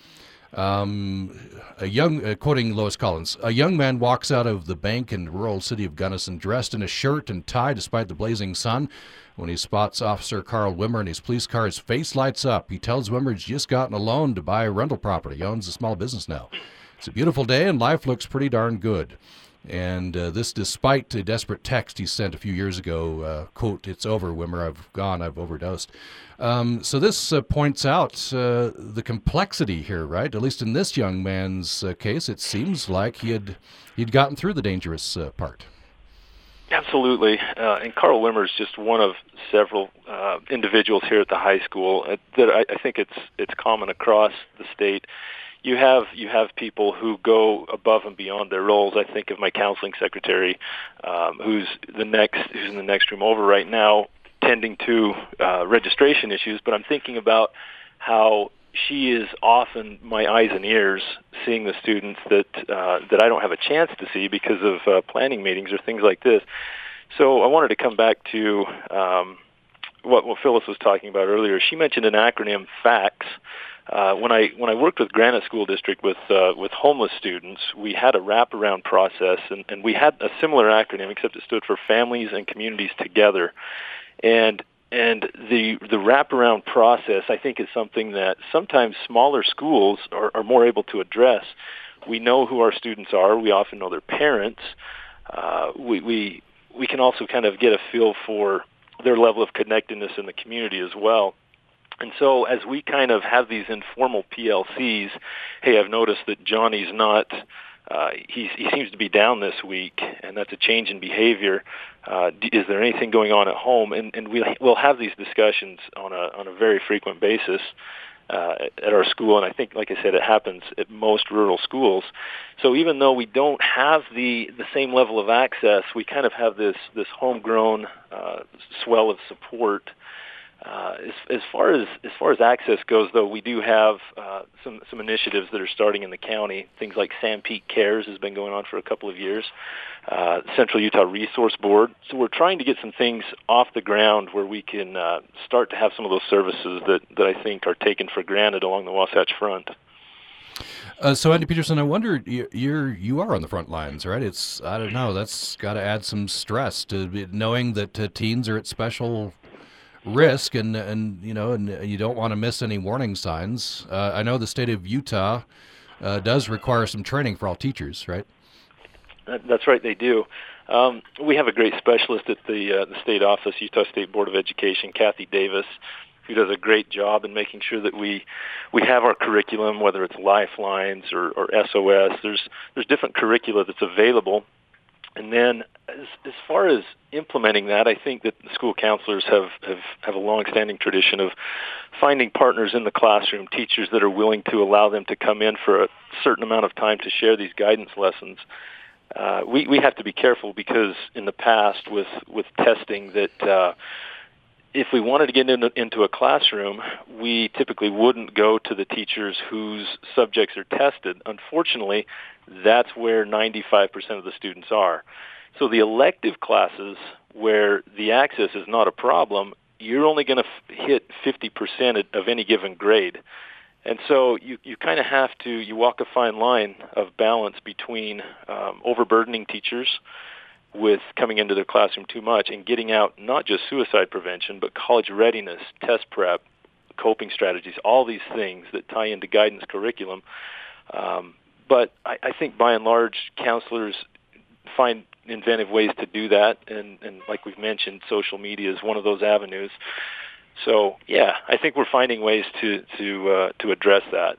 Um, a young, uh, quoting Lois Collins, a young man walks out of the bank in the rural city of Gunnison dressed in a shirt and tie despite the blazing sun. When he spots Officer Carl Wimmer in his police car, his face lights up. He tells Wimmer he's just gotten a loan to buy a rental property. He owns a small business now. It's a beautiful day and life looks pretty darn good. And uh, this, despite a desperate text he sent a few years ago, uh, quote, "It's over, Wimmer. I've gone. I've overdosed." Um, so this uh, points out uh, the complexity here, right? At least in this young man's uh, case, it seems like he had he'd gotten through the dangerous uh, part. Absolutely, and Carl Wimmer is just one of several individuals here at the high school that I, I think it's it's common across the state you have you have people who go above and beyond their roles. I think of my counseling secretary, um, who's the next who's in the next room over right now, tending to uh, registration issues. But I'm thinking about how she is often my eyes and ears, seeing the students that uh, that I don't have a chance to see because of uh, planning meetings or things like this. So I wanted to come back to um, what, what Phyllis was talking about earlier. She mentioned an acronym, FACTS uh, when I when I worked with Granite School District with uh, with homeless students, we had a wraparound process, and, and we had a similar acronym, except it stood for Families and Communities Together. And and the the wraparound process, I think, is something that sometimes smaller schools are, are more able to address. We know who our students are. We often know their parents. Uh, we we we can also kind of get a feel for their level of connectedness in the community as well. And so as we kind of have these informal PLCs, hey, I've noticed that Johnny's not uh, he, seems to be down this week, and that's a change in behavior. Uh, is there anything going on at home? And, and we'll, we'll have these discussions on a, on a very frequent basis uh, at our school, and I think, like I said, it happens at most rural schools. So even though we don't have the the same level of access, we kind of have this this homegrown uh, swell of support uh, as, as far as as far as access goes, though, we do have uh, some some initiatives that are starting in the county. Things like Sanpete Cares has been going on for a couple of years. Uh, Central Utah Resource Board. So we're trying to get some things off the ground where we can uh, start to have some of those services that that I think are taken for granted along the Wasatch Front. Uh, so Andy Peterson, I wonder you're you are on the front lines, right? It's I don't know. That's got to add some stress to knowing that teens are at special (laughs) risk, and and you know, and you don't want to miss any warning signs. Uh, I know the state of Utah uh, does require some training for all teachers, right? That's right, they do. Um, we have a great specialist at the uh, the state office, Utah State Board of Education, Kathy Davis, who does a great job in making sure that we we have our curriculum, whether it's Lifelines or, or SOS. There's there's different curricula that's available and then as, as far as implementing that, I think that school counselors have, have, have a long-standing tradition of finding partners in the classroom, teachers that are willing to allow them to come in for a certain amount of time to share these guidance lessons. Uh, we, we have to be careful because in the past with, with testing that uh, if we wanted to get into, into a classroom, we typically wouldn't go to the teachers whose subjects are tested. Unfortunately, that's where 95% of the students are. So the elective classes where the access is not a problem, you're only going to f- hit 50% of any given grade. And so you, you kind of have to, you walk a fine line of balance between um, overburdening teachers with coming into their classroom too much and getting out not just suicide prevention, but college readiness, test prep, coping strategies, all these things that tie into guidance curriculum. Um, but I, I think by and large, counselors find inventive ways to do that, and, and like we've mentioned, social media is one of those avenues. So yeah, I think we're finding ways to to uh, to address that.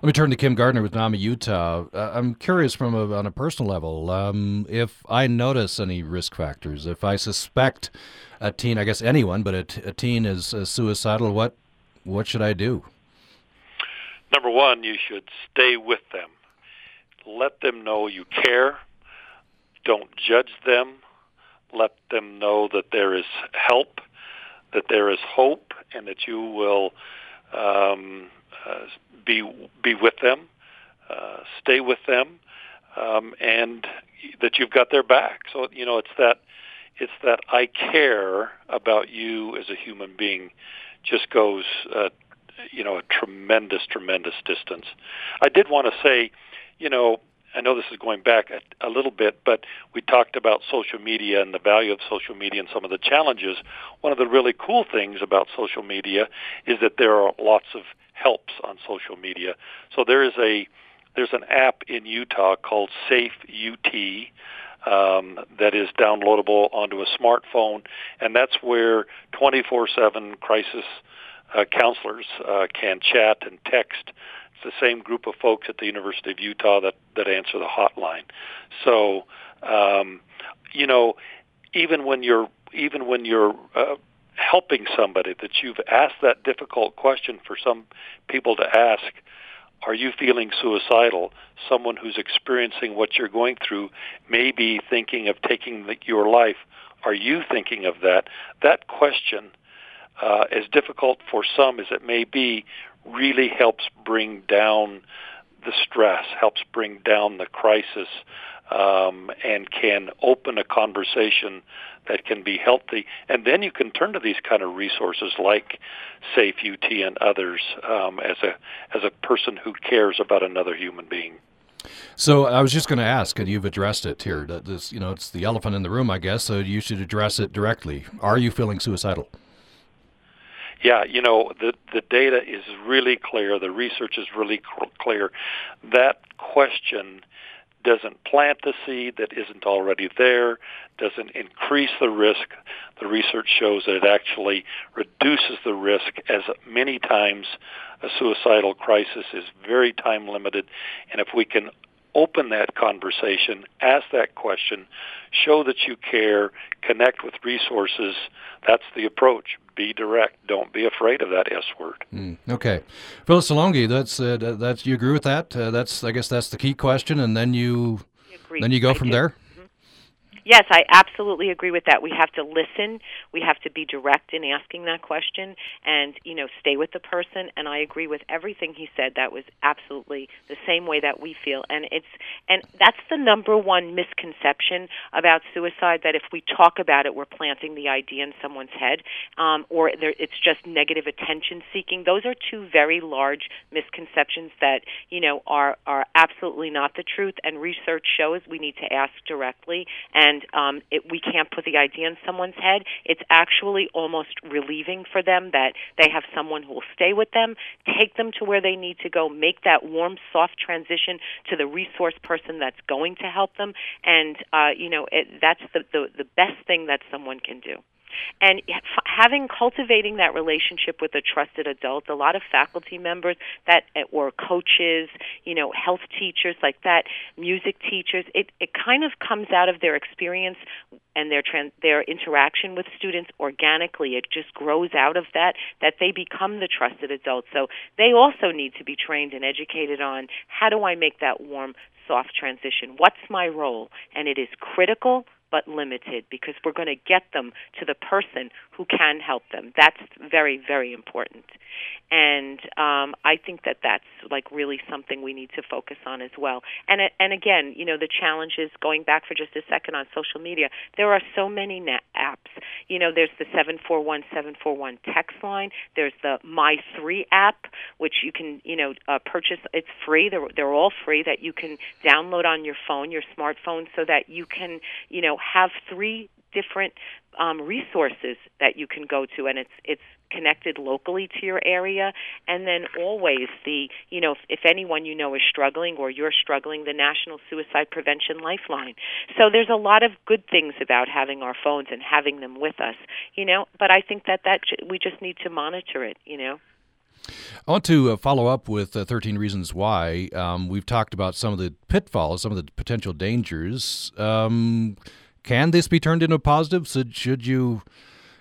Let me turn to Kim Gardner with NAMI Utah. Uh, I'm curious from a, on a personal level um, if I notice any risk factors, if I suspect a teen, I guess anyone, but a, t- a teen is uh, suicidal, what what should I do? Number one, you should stay with them. Let them know you care. Don't judge them. Let them know that there is help, that there is hope, and that you will um, be be with them, uh, stay with them, um, and that you've got their back. So you know it's that it's that I care about you as a human being just goes uh, you know a tremendous tremendous distance. I did want to say, you know, I know this is going back a, a little bit, but we talked about social media and the value of social media and some of the challenges. One of the really cool things about social media is that there are lots of helps on social media. So there is a there's an app in Utah called Safe UT um, that is downloadable onto a smartphone, and that's where 24/7 crisis uh, counselors uh, can chat and text. It's the same group of folks at the University of Utah that that answer the hotline. So, um, you know, even when you're even when you're uh, helping somebody that you've asked that difficult question for some people to ask are you feeling suicidal? Someone who's experiencing what you're going through may be thinking of taking the, your life. Are you thinking of that? That question uh, as difficult for some as it may be really helps bring down the stress helps bring down the crisis um, and can open a conversation that can be healthy. And then you can turn to these kind of resources like Safe UT and others um, as a as a person who cares about another human being. So I was just going to ask, and you've addressed it here. This, you know, it's the elephant in the room, I guess. So you should address it directly. Are you feeling suicidal? Yeah, you know, the the data is really clear. The research is really clear. That question doesn't plant the seed that isn't already there, doesn't increase the risk. The research shows that it actually reduces the risk as many times a suicidal crisis is very time limited. And if we can open that conversation, ask that question, show that you care, connect with resources. That's the approach. Be direct. Don't be afraid of that S word. Mm, okay, Phyllis Alongi, that's uh, that's you agree with that? Uh, that's I guess that's the key question, and then you then you go I from do. there. Yes, I absolutely agree with that. We have to listen. We have to be direct in asking that question and, you know, stay with the person and I agree with everything he said. That was absolutely the same way that we feel. And it's and that's the number one misconception about suicide that if we talk about it, we're planting the idea in someone's head um, or it's just negative attention seeking. Those are two very large misconceptions that, you know, are are absolutely not the truth and research shows we need to ask directly and and um, it, we can't put the idea in someone's head. It's actually almost relieving for them that they have someone who will stay with them, take them to where they need to go, make that warm, soft transition to the resource person that's going to help them, and uh, you know it, that's the, the the best thing that someone can do and having cultivating that relationship with a trusted adult a lot of faculty members that eh, or coaches you know health teachers like that music teachers it it kind of comes out of their experience and their trans, their interaction with students organically. It just grows out of that that they become the trusted adult. So they also need to be trained and educated on how do I make that warm soft transition? What's my role? And it is critical but limited because we're going to get them to the person who can help them. That's very, very important. And um, I think that that's like really something we need to focus on as well. And and again, you know, the challenge is going back for just a second on social media. There are so many apps. You know, there's the seven four one seven four one text line. There's the My Three app, which you can you know uh, purchase. It's free. They're they're all free that you can download on your phone, your smartphone, so that you can you know have three different um, resources that you can go to, and it's it's connected locally to your area and then always the you know if, if anyone you know is struggling or you're struggling the national suicide prevention lifeline so there's a lot of good things about having our phones and having them with us you know but i think that that we just need to monitor it you know I want to uh, follow up with uh, 13 Reasons Why. Um, we've talked about some of the pitfalls, some of the potential dangers. Um, can this be turned into a positive? So should you,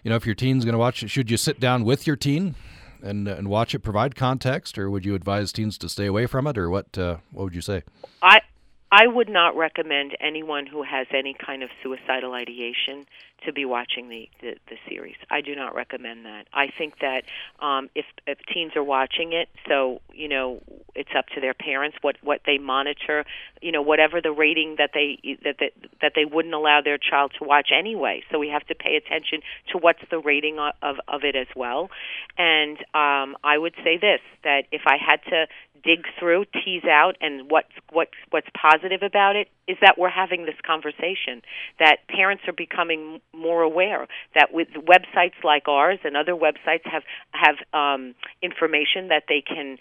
you know, if your teen's going to watch it, should you sit down with your teen and and watch it, provide context, or would you advise teens to stay away from it, or what? Uh, what would you say? I I would not recommend anyone who has any kind of suicidal ideation to be watching the, the, the series. I do not recommend that. I think that um, if, if teens are watching it, so you know it's up to their parents what what they monitor. You know whatever the rating that they that that, that they wouldn't allow their child to watch anyway. So we have to pay attention to what's the rating of of, of it as well. And um, I would say this that if I had to dig through, tease out, and what's what's what's positive about it is that we're having this conversation. That parents are becoming more aware that with websites like ours and other websites have have um, information that they can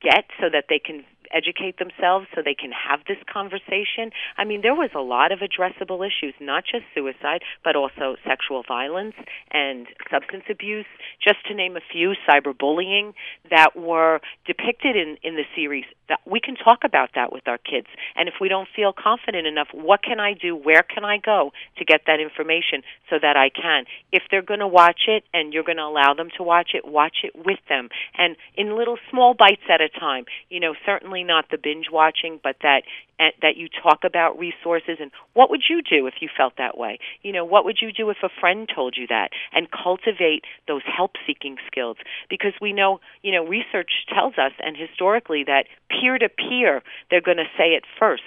get so that they can educate themselves so they can have this conversation. I mean, there was a lot of addressable issues, not just suicide, but also sexual violence and substance abuse, just to name a few, cyberbullying that were depicted in, in the series. That we can talk about that with our kids. And if we don't feel confident enough, what can I do? Where can I go to get that information so that I can? If they're going to watch it and you're going to allow them to watch it, watch it with them and in little small bites at a time. You know, certainly not the binge watching, but that that you talk about resources and what would you do if you felt that way? You know, what would you do if a friend told you that? And cultivate those help-seeking skills because we know, you know, research tells us and historically that peer to peer they're going to say it first,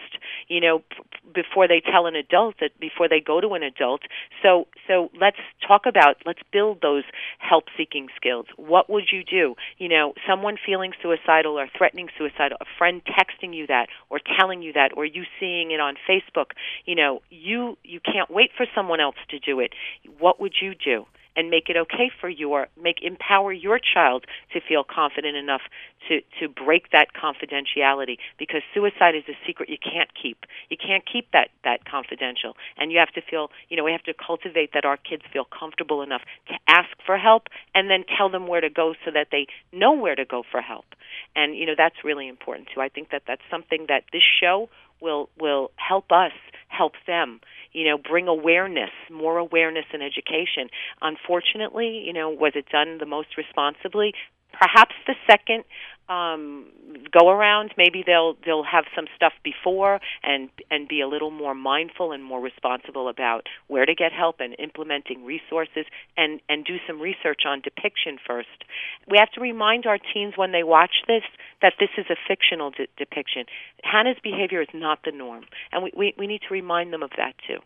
you know, before they tell an adult that before they go to an adult. So so let's talk about let's build those help-seeking skills. What would you do? You know, someone feeling suicidal or threatening suicidal a friend texting you that or telling you that or you seeing it on Facebook, you know, you you can't wait for someone else to do it. What would you do? And make it okay for your make empower your child to feel confident enough to to break that confidentiality because suicide is a secret you can't keep. You can't keep that that confidential, and you have to feel you know we have to cultivate that our kids feel comfortable enough to ask for help and then tell them where to go so that they know where to go for help. And you know that's really important too. I think that that's something that this show will will help us help them you know bring awareness more awareness and education. Unfortunately you know was it done the most responsibly perhaps the second um, go around. Maybe they'll they'll have some stuff before and and be a little more mindful and more responsible about where to get help and implementing resources and and do some research on depiction first. We have to remind our teens when they watch this that this is a fictional de- depiction. Hannah's behavior is not the norm, and we, we we need to remind them of that too.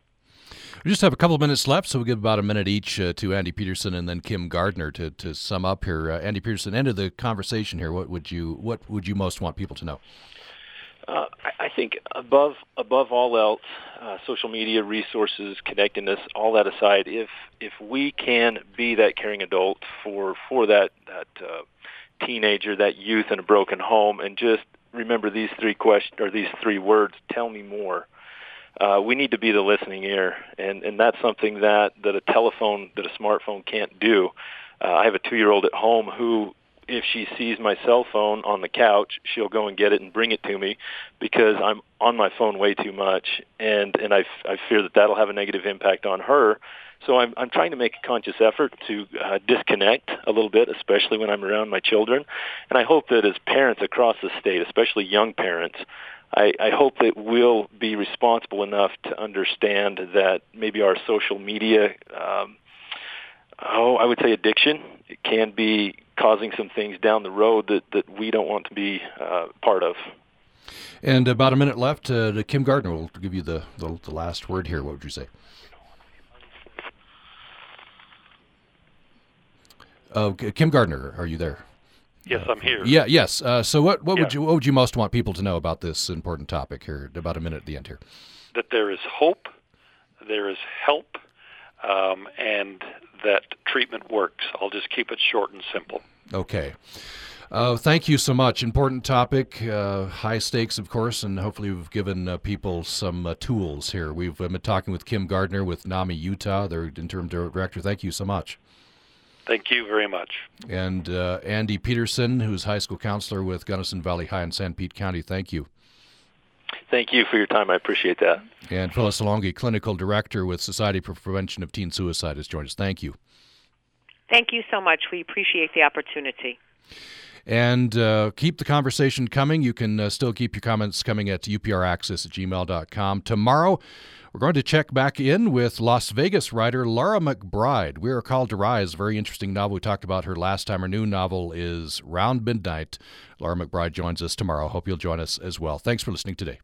We just have a couple of minutes left, so we'll give about a minute each uh, to Andy Peterson and then Kim Gardner to, to sum up here. Uh, Andy Peterson, end of the conversation here. What would you what would you most want people to know? Uh, I, I think above above all else, uh, social media resources, connectedness, all that aside, if if we can be that caring adult for for that that uh, teenager, that youth in a broken home, and just remember these three questions or these three words: tell me more uh, we need to be the listening ear, and and that's something that that a telephone, that a smartphone can't do. Uh, I have a two-year-old at home who, if she sees my cell phone on the couch, she'll go and get it and bring it to me because I'm on my phone way too much, and and I, I fear that that'll have a negative impact on her. So I'm I'm trying to make a conscious effort to uh, disconnect a little bit, especially when I'm around my children, and I hope that as parents across the state, especially young parents, I, I hope that we'll be responsible enough to understand that maybe our social media, um, oh, I would say addiction, it can be causing some things down the road that, that we don't want to be uh, part of. And about a minute left. Uh, Kim Gardner will give you the, the, the last word here. What would you say? Uh, Kim Gardner, are you there? Yes, I'm here. Yeah, yes. Uh, so, what what yeah. would you what would you most want people to know about this important topic here? About a minute at the end here. That there is hope, there is help, um, and that treatment works. I'll just keep it short and simple. Okay. Uh, thank you so much. Important topic, uh, high stakes, of course, and hopefully we've given uh, people some uh, tools here. We've been talking with Kim Gardner with NAMI Utah, their interim director. Thank you so much. Thank you very much. And uh, Andy Peterson, who's high school counselor with Gunnison Valley High in Sanpete County, thank you. Thank you for your time. I appreciate that. And Phyllis Alongi, clinical director with Society for Prevention of Teen Suicide, has joined us. Thank you. Thank you so much. We appreciate the opportunity. And uh, keep the conversation coming. You can uh, still keep your comments coming at upraccess at gmail.com. Tomorrow, we're going to check back in with Las Vegas writer Laura McBride. We are called to rise. Very interesting novel. We talked about her last time. Her new novel is Round Midnight. Laura McBride joins us tomorrow. Hope you'll join us as well. Thanks for listening today.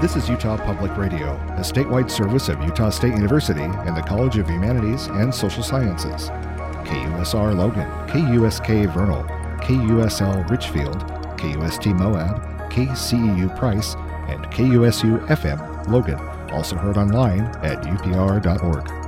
This is Utah Public Radio, a statewide service of Utah State University and the College of Humanities and Social Sciences. KUSR Logan, KUSK Vernal, KUSL Richfield, KUST Moab, KCEU Price, and KUSU FM Logan, also heard online at upr.org.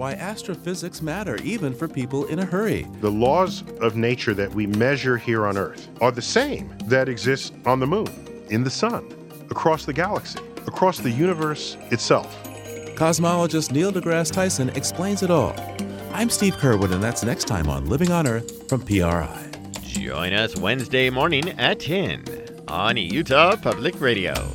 why astrophysics matter even for people in a hurry. The laws of nature that we measure here on Earth are the same that exist on the moon, in the sun, across the galaxy, across the universe itself. Cosmologist Neil deGrasse Tyson explains it all. I'm Steve Curwood, and that's next time on Living on Earth from PRI. Join us Wednesday morning at 10 on Utah Public Radio.